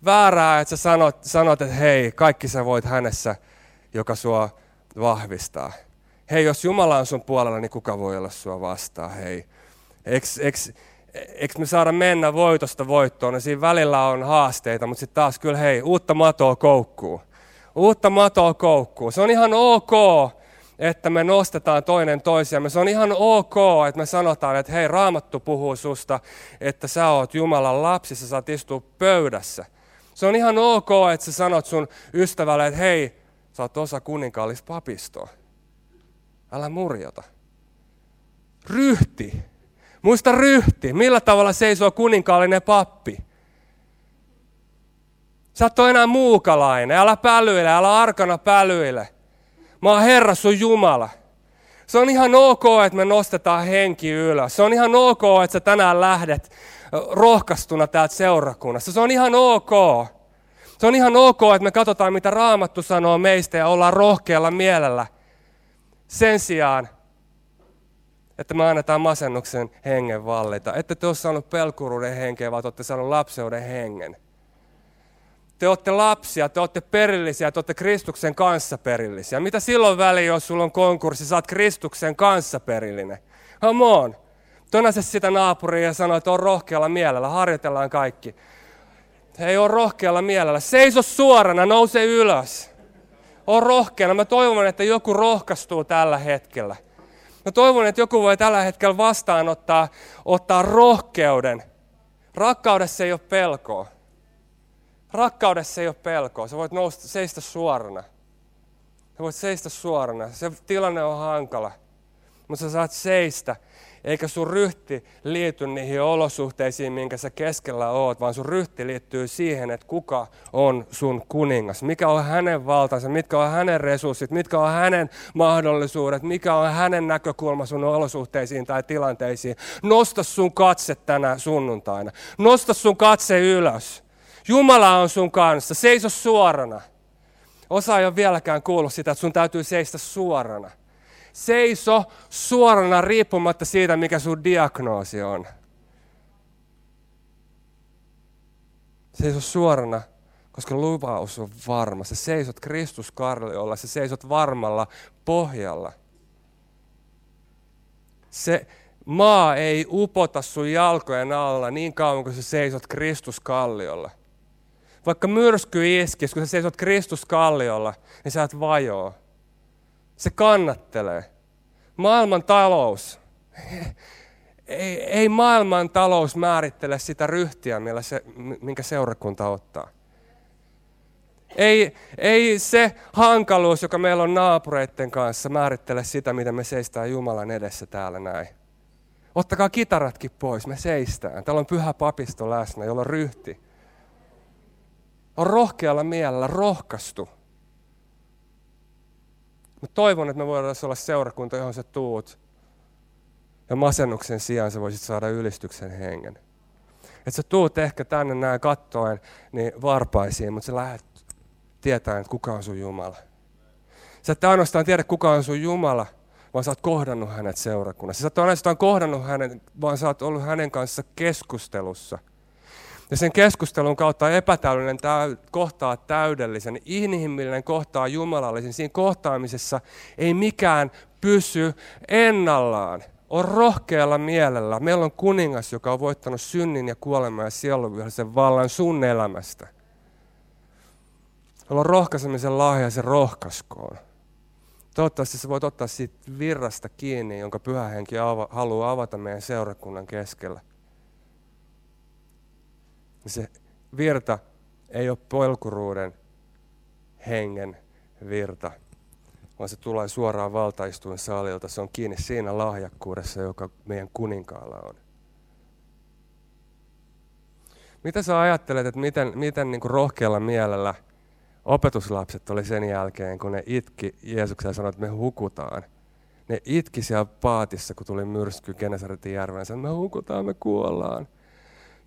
[SPEAKER 1] väärää, että sä sanot, sanot, että hei, kaikki sä voit hänessä, joka sua vahvistaa. Hei, jos Jumala on sun puolella, niin kuka voi olla sua vastaan, hei. Eks, eks, eks me saada mennä voitosta voittoon, ja siinä välillä on haasteita, mutta sitten taas kyllä hei, uutta matoa koukkuu. Uutta matoa koukkuu. Se on ihan ok, että me nostetaan toinen toisiamme. Se on ihan ok, että me sanotaan, että hei, Raamattu puhuu susta, että sä oot Jumalan lapsi, sä saat istua pöydässä. Se on ihan ok, että sä sanot sun ystävälle, että hei, sä oot osa kuninkaallista papistoa. Älä murjota. Ryhti. Muista ryhti. Millä tavalla seisoo kuninkaallinen pappi? Sä et ole enää muukalainen. Älä pälyile, älä arkana pälyile. Mä oon Herra sun Jumala. Se on ihan ok, että me nostetaan henki ylös. Se on ihan ok, että sä tänään lähdet rohkaistuna täältä seurakunnasta. Se on ihan ok. Se on ihan ok, että me katsotaan, mitä Raamattu sanoo meistä ja ollaan rohkealla mielellä. Sen sijaan, että me annetaan masennuksen hengen vallita. Ette te ole saanut pelkuruuden henkeä, vaan te olette saanut lapseuden hengen. Te olette lapsia, te olette perillisiä, te olette Kristuksen kanssa perillisiä. Mitä silloin väliin, jos sulla on konkurssi, oot Kristuksen kanssa perillinen? Come on. Tönäse sitä naapuria ja sano, että on rohkealla mielellä, harjoitellaan kaikki. Ei ole rohkealla mielellä. Seiso suorana, nouse ylös. On rohkeana. Mä toivon, että joku rohkaistuu tällä hetkellä. Mä toivon, että joku voi tällä hetkellä vastaanottaa ottaa rohkeuden. Rakkaudessa ei ole pelkoa. Rakkaudessa ei ole pelkoa. Sä voit nousta, seistä suorana. Sä voit seistä suorana. Se tilanne on hankala. Mutta sä saat seistä eikä sun ryhti liity niihin olosuhteisiin, minkä sä keskellä oot, vaan sun ryhti liittyy siihen, että kuka on sun kuningas, mikä on hänen valtansa, mitkä on hänen resurssit, mitkä on hänen mahdollisuudet, mikä on hänen näkökulma sun olosuhteisiin tai tilanteisiin. Nosta sun katse tänä sunnuntaina. Nosta sun katse ylös. Jumala on sun kanssa. Seiso suorana. Osa ei ole vieläkään kuullut sitä, että sun täytyy seistä suorana. Seiso suorana riippumatta siitä, mikä sun diagnoosi on. Seiso suorana, koska lupaus on varma. Sä seisot Kristus Karliolla, sä seisot varmalla pohjalla. Se maa ei upota sun jalkojen alla niin kauan kuin sä seisot Kristus Kalliolla. Vaikka myrsky iskisi, kun sä seisot Kristus Kalliolla, niin sä et vajoa. Se kannattelee. Maailman talous. Ei, ei maailman talous määrittele sitä ryhtiä, millä se, minkä seurakunta ottaa. Ei, ei se hankaluus, joka meillä on naapureiden kanssa, määrittele sitä, mitä me seistään Jumalan edessä täällä näin. Ottakaa kitaratkin pois, me seistään. Täällä on pyhä papisto läsnä, jolla on ryhti. On rohkealla mielellä rohkaistu. Mä toivon, että me voidaan olla seurakunta, johon sä tuut. Ja masennuksen sijaan sä voisit saada ylistyksen hengen. Että sä tuut ehkä tänne näin kattoen niin varpaisiin, mutta sä lähdet tietämään, että kuka on sun Jumala. Sä et ainoastaan tiedä, kuka on sun Jumala, vaan sä oot kohdannut hänet seurakunnassa. Sä et ainoastaan kohdannut hänet, vaan sä oot ollut hänen kanssa keskustelussa – ja sen keskustelun kautta epätäydellinen täy, kohtaa täydellisen, inhimillinen kohtaa jumalallisen. Siinä kohtaamisessa ei mikään pysy ennallaan. On rohkealla mielellä. Meillä on kuningas, joka on voittanut synnin ja kuoleman ja sielunvihollisen vallan sun elämästä. Meillä on rohkaisemisen lahja se rohkaskoon. Toivottavasti sä voit ottaa siitä virrasta kiinni, jonka pyhä henki ava, haluaa avata meidän seurakunnan keskellä niin se virta ei ole polkuruuden hengen virta, vaan se tulee suoraan valtaistuin salilta. Se on kiinni siinä lahjakkuudessa, joka meidän kuninkaalla on. Mitä sä ajattelet, että miten, miten niin kuin rohkealla mielellä opetuslapset oli sen jälkeen, kun ne itki Jeesuksen ja sanoi, että me hukutaan. Ne itki siellä paatissa, kun tuli myrsky Genesaretin järveen, että me hukutaan, me kuollaan.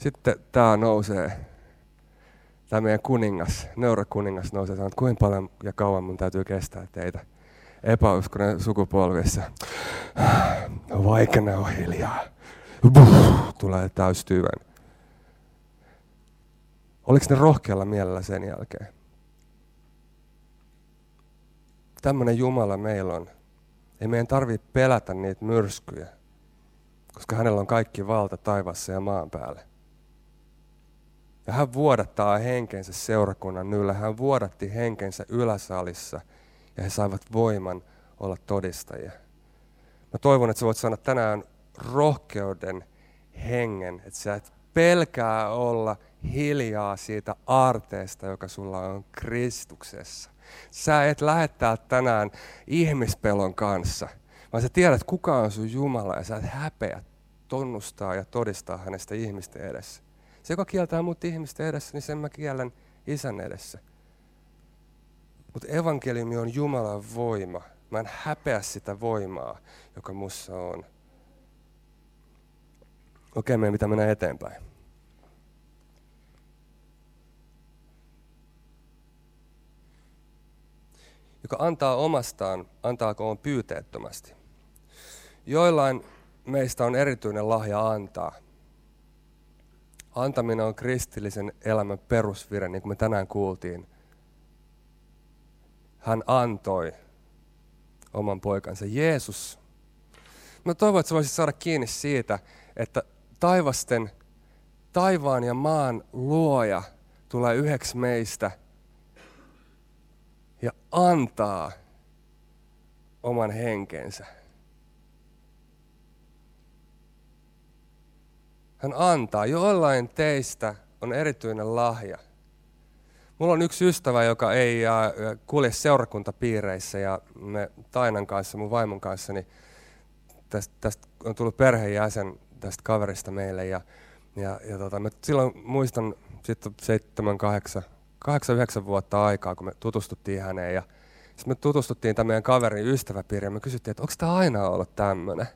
[SPEAKER 1] Sitten tämä nousee, tämä meidän kuningas, neurakuningas nousee ja sanoo, että kuinka paljon ja kauan mun täytyy kestää teitä epäuskonen sukupolvissa. Vaikka ne on hiljaa. Buh, tulee täystyvän. Oliko ne rohkealla mielellä sen jälkeen? Tämmöinen Jumala meillä on. Ei meidän tarvitse pelätä niitä myrskyjä, koska hänellä on kaikki valta taivassa ja maan päällä. Ja hän vuodattaa henkensä seurakunnan yllä. Hän vuodatti henkensä yläsalissa ja he saivat voiman olla todistajia. Mä toivon, että sä voit sanoa tänään rohkeuden hengen, että sä et pelkää olla hiljaa siitä aarteesta, joka sulla on Kristuksessa. Sä et lähettää tänään ihmispelon kanssa, vaan sä tiedät, kuka on sun Jumala ja sä et häpeä tunnustaa ja todistaa hänestä ihmisten edessä. Se, joka kieltää mut ihmisten edessä, niin sen mä kiellän isän edessä. Mutta evankeliumi on Jumalan voima. Mä en häpeä sitä voimaa, joka mussa on. Okei, meidän pitää mennä eteenpäin. joka antaa omastaan, antaako on pyyteettömästi. Joillain meistä on erityinen lahja antaa. Antaminen on kristillisen elämän perusvire, niin kuin me tänään kuultiin. Hän antoi oman poikansa. Jeesus. Mä toivon, että sä voisit saada kiinni siitä, että taivasten, taivaan ja maan luoja tulee yhdeksi meistä – ja antaa oman henkensä. Hän antaa. Jollain teistä on erityinen lahja. Mulla on yksi ystävä, joka ei kulje seurakuntapiireissä ja me Tainan kanssa, mun vaimon kanssa, niin tästä, tästä on tullut perheenjäsen tästä kaverista meille. Ja, ja, ja tota, mä silloin muistan sitten seitsemän, kahdeksan, 8-9 vuotta aikaa, kun me tutustuttiin häneen. Ja sitten me tutustuttiin tämän meidän kaverin ystäväpiiriin ja me kysyttiin, että onko tämä aina ollut tämmöinen,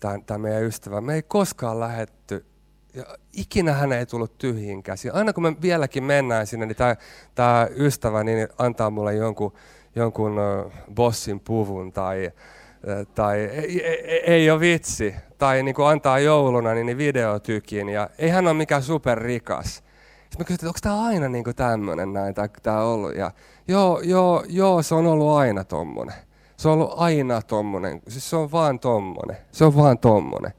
[SPEAKER 1] tämä meidän ystävä. Me ei koskaan lähetty ja ikinä hän ei tullut tyhjiin käsiin. Aina kun me vieläkin mennään sinne, niin tämä, ystävä niin antaa mulle jonkun, jonkun bossin puvun tai, tai ei, ei, ei ole vitsi. Tai niin kuin antaa jouluna niin videotykin. Ja ei hän ole mikään superrikas. Sitten mä kysyin, onko tämä aina niin tämmöinen näin, tämä ollut. Ja joo, joo, joo, se on ollut aina tommonen. Se on ollut aina tommonen. Siis se on vaan tommonen. Se on vaan tommonen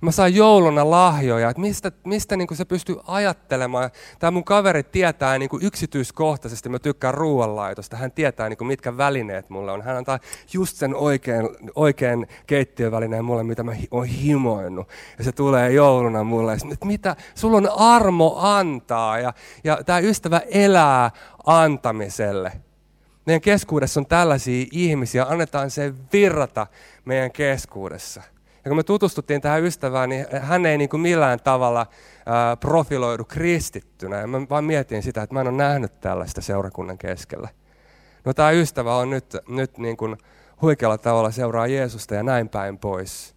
[SPEAKER 1] mä sain jouluna lahjoja, että mistä, mistä niin se pystyy ajattelemaan. Tämä mun kaveri tietää niin kuin yksityiskohtaisesti, mä tykkään ruoanlaitosta, hän tietää niin kuin mitkä välineet mulle on. Hän antaa just sen oikein, oikein keittiövälineen mulle, mitä mä oon himoinut. Ja se tulee jouluna mulle. Että mitä, sulla on armo antaa ja, ja tämä ystävä elää antamiselle. Meidän keskuudessa on tällaisia ihmisiä, annetaan se virrata meidän keskuudessa. Ja kun me tutustuttiin tähän ystävään, niin hän ei niin kuin millään tavalla profiloidu kristittynä. Ja mä vaan mietin sitä, että mä en ole nähnyt tällaista seurakunnan keskellä. No tämä ystävä on nyt, nyt niin kuin huikealla tavalla seuraa Jeesusta ja näin päin pois.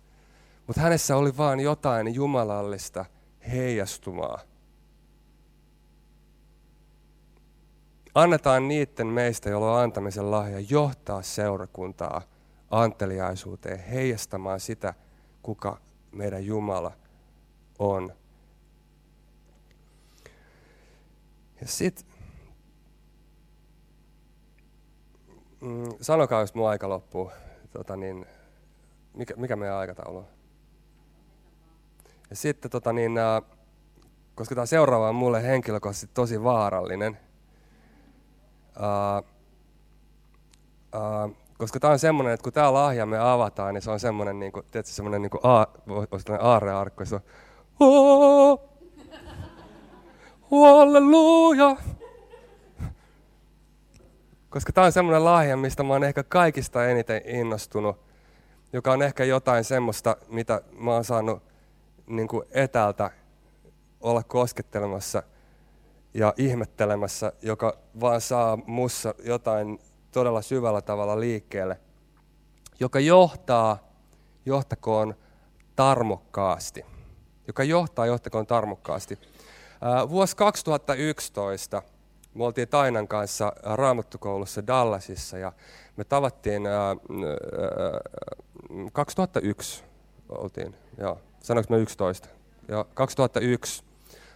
[SPEAKER 1] Mutta hänessä oli vaan jotain jumalallista heijastumaa. Annetaan niiden meistä, joilla on antamisen lahja, johtaa seurakuntaa anteliaisuuteen, heijastamaan sitä, kuka meidän Jumala on. Ja sitten, mm, sanokaa, jos mun aika loppuu. Tota niin, mikä, mikä meidän aikataulu on? Ja sitten, tota niin, äh, koska tämä seuraava on mulle henkilökohtaisesti tosi vaarallinen, äh, äh, koska tämä on semmoinen, että kun tämä lahja me avataan, niin se on semmoinen, niin kuin, tiedätkö, semmoinen niin kuin a, aarrearkku, se on halleluja. Koska tämä on semmoinen lahja, mistä mä oon ehkä kaikista eniten innostunut, joka on ehkä jotain semmoista, mitä mä oon saanut niin kuin etäältä olla koskettelemassa ja ihmettelemässä, joka vaan saa mussa jotain todella syvällä tavalla liikkeelle, joka johtaa, johtakoon tarmokkaasti. Joka johtaa, johtakoon tarmokkaasti. Vuosi 2011 me oltiin Tainan kanssa raamattukoulussa Dallasissa ja me tavattiin ää, ää, 2001 oltiin, joo, sanoinko me 11? Joo, 2001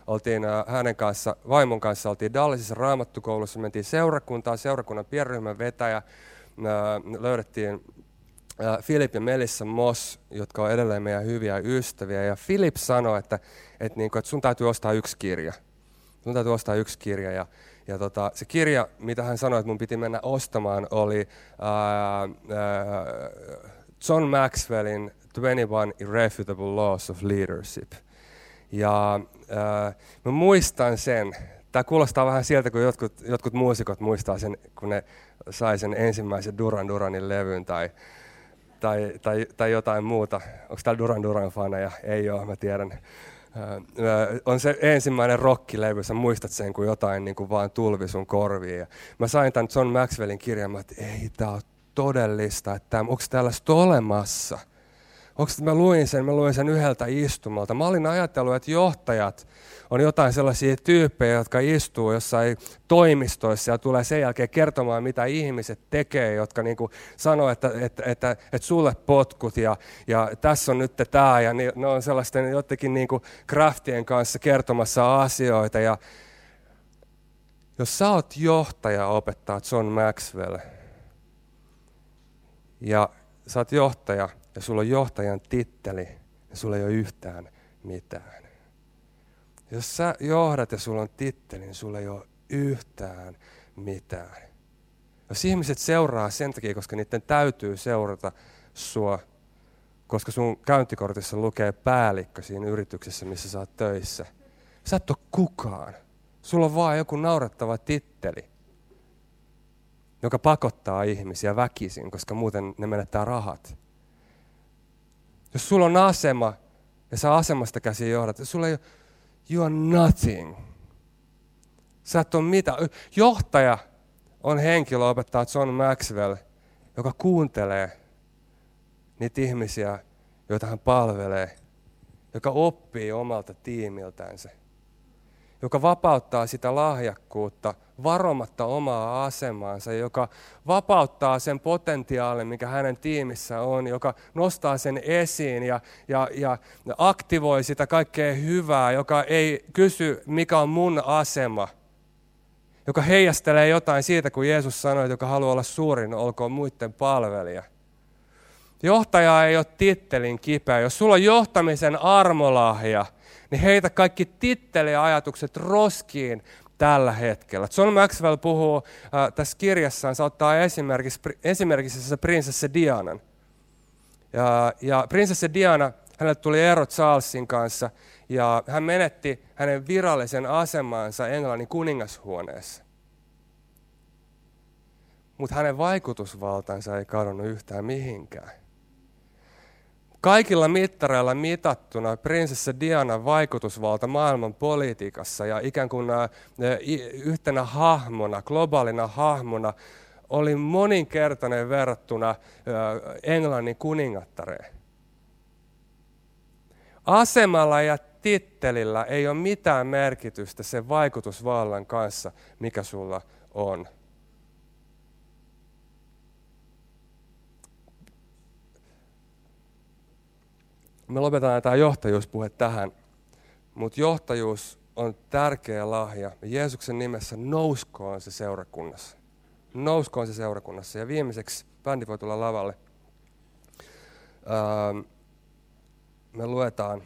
[SPEAKER 1] oltiin ää, hänen kanssa, vaimon kanssa oltiin Dallasissa raamattukoulussa, mentiin seurakuntaan, seurakunnan pienryhmän vetäjä, ää, löydettiin Filip ja Melissa Moss, jotka on edelleen meidän hyviä ystäviä. Ja Filip sanoi, että, että, niin kuin, että sun täytyy ostaa yksi kirja. Sun täytyy ostaa yksi kirja. Ja, ja tota, se kirja, mitä hän sanoi, että mun piti mennä ostamaan, oli ää, ää, John Maxwellin 21 Irrefutable Laws of Leadership. Ja ää, mä muistan sen, tämä kuulostaa vähän sieltä, kun jotkut, jotkut muusikot muistaa sen, kun ne sai sen ensimmäisen Duran Duranin levyn tai, tai, tai, tai jotain muuta. Onko täällä Duran Duran faneja? Ei ole, mä tiedän. on se ensimmäinen rockilevy, sä muistat sen, kun jotain niin kuin vaan tulvi sun korviin. Ja mä sain tämän John Maxwellin kirjan, että ei, tää on todellista, että onko tällaista olemassa – Onko mä luin sen, mä luin sen yhdeltä istumalta. Mä olin ajatellut, että johtajat on jotain sellaisia tyyppejä, jotka istuu jossain toimistoissa ja tulee sen jälkeen kertomaan, mitä ihmiset tekee, jotka niin sanoo, että, että, että, että sulle potkut ja, ja tässä on nyt tämä ja ne on sellaisten jotenkin niin kraftien kanssa kertomassa asioita. Ja jos sä oot johtaja, opettaa John Maxwell, ja sä oot johtaja, ja sulla on johtajan titteli, ja sulla ei ole yhtään mitään. Jos sä johdat ja sulla on titteli, niin sulla ei ole yhtään mitään. Jos ihmiset seuraa sen takia, koska niiden täytyy seurata sua, koska sun käyntikortissa lukee päällikkö siinä yrityksessä, missä sä oot töissä. Sä et ole kukaan. Sulla on vaan joku naurettava titteli, joka pakottaa ihmisiä väkisin, koska muuten ne menettää rahat. Jos sulla on asema ja sä asemasta käsin johdat, sulla ei ole, you are nothing. Sä et ole mitä. Johtaja on henkilö, opettaa John Maxwell, joka kuuntelee niitä ihmisiä, joita hän palvelee, joka oppii omalta tiimiltänsä joka vapauttaa sitä lahjakkuutta varomatta omaa asemaansa, joka vapauttaa sen potentiaalin, mikä hänen tiimissä on, joka nostaa sen esiin ja, ja, ja aktivoi sitä kaikkea hyvää, joka ei kysy, mikä on mun asema, joka heijastelee jotain siitä, kun Jeesus sanoi, että joka haluaa olla suurin, olkoon muiden palvelija. Johtaja ei ole tittelin kipeä. Jos sulla on johtamisen armolahja – niin heitä kaikki titteliajatukset roskiin tällä hetkellä. John Maxwell puhuu äh, tässä kirjassaan, se ottaa esimerkiksi, esimerkiksi prinsessa Dianan. Ja, ja prinsessa Diana, hänelle tuli ero Charlesin kanssa, ja hän menetti hänen virallisen asemansa Englannin kuningashuoneessa. Mutta hänen vaikutusvaltansa ei kadonnut yhtään mihinkään. Kaikilla mittareilla mitattuna prinsessa Dianan vaikutusvalta maailman politiikassa ja ikään kuin yhtenä hahmona, globaalina hahmona, oli moninkertainen verrattuna Englannin kuningattareen. Asemalla ja tittelillä ei ole mitään merkitystä sen vaikutusvallan kanssa, mikä sulla on. Me lopetetaan tämä johtajuuspuhe tähän, mutta johtajuus on tärkeä lahja. Jeesuksen nimessä nouskoon se seurakunnassa. Nouskoon se seurakunnassa. Ja viimeiseksi, bändi voi tulla lavalle. Öö, me luetaan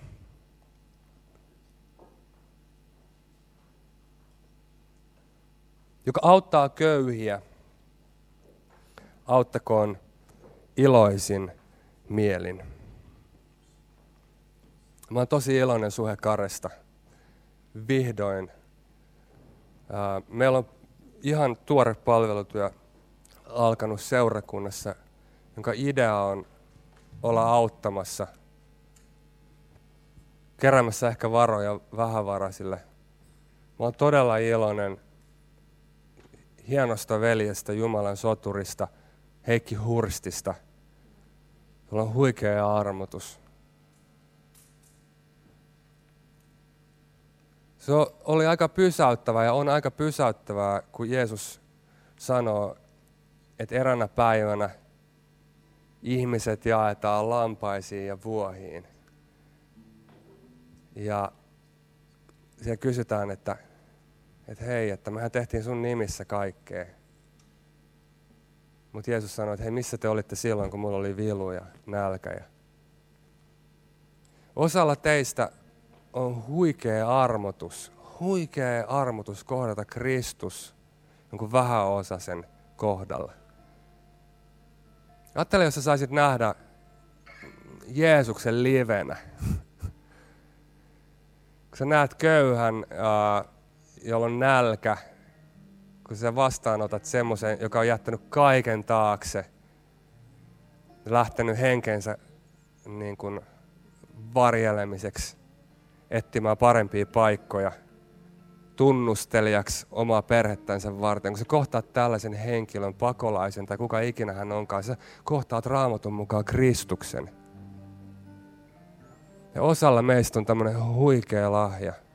[SPEAKER 1] joka auttaa köyhiä, auttakoon iloisin mielin. Mä oon tosi iloinen Suhe Karesta. Vihdoin. Meillä on ihan tuore palvelutyö alkanut seurakunnassa, jonka idea on olla auttamassa, keräämässä ehkä varoja vähävaraisille. Mä oon todella iloinen hienosta veljestä, Jumalan soturista, Heikki Hurstista, jolla on huikea armotus. Se oli aika pysäyttävää ja on aika pysäyttävää, kun Jeesus sanoo, että eränä päivänä ihmiset jaetaan lampaisiin ja vuohiin. Ja siellä kysytään, että, että hei, että mehän tehtiin sun nimissä kaikkea. Mutta Jeesus sanoi, että hei, missä te olitte silloin, kun mulla oli vilu ja nälkä. Ja... Osalla teistä on huikea armotus, huikea armotus kohdata Kristus jonkun vähäosaisen kohdalla. Ajattele, jos sä saisit nähdä Jeesuksen livenä. kun sä näet köyhän, jolla on nälkä, kun sä vastaanotat semmoisen, joka on jättänyt kaiken taakse, lähtenyt henkensä niin kuin varjelemiseksi, etsimään parempia paikkoja, tunnustelijaksi omaa perhettänsä varten. Kun sä kohtaat tällaisen henkilön, pakolaisen tai kuka ikinä hän onkaan, sä kohtaat raamatun mukaan Kristuksen. Ja osalla meistä on tämmöinen huikea lahja –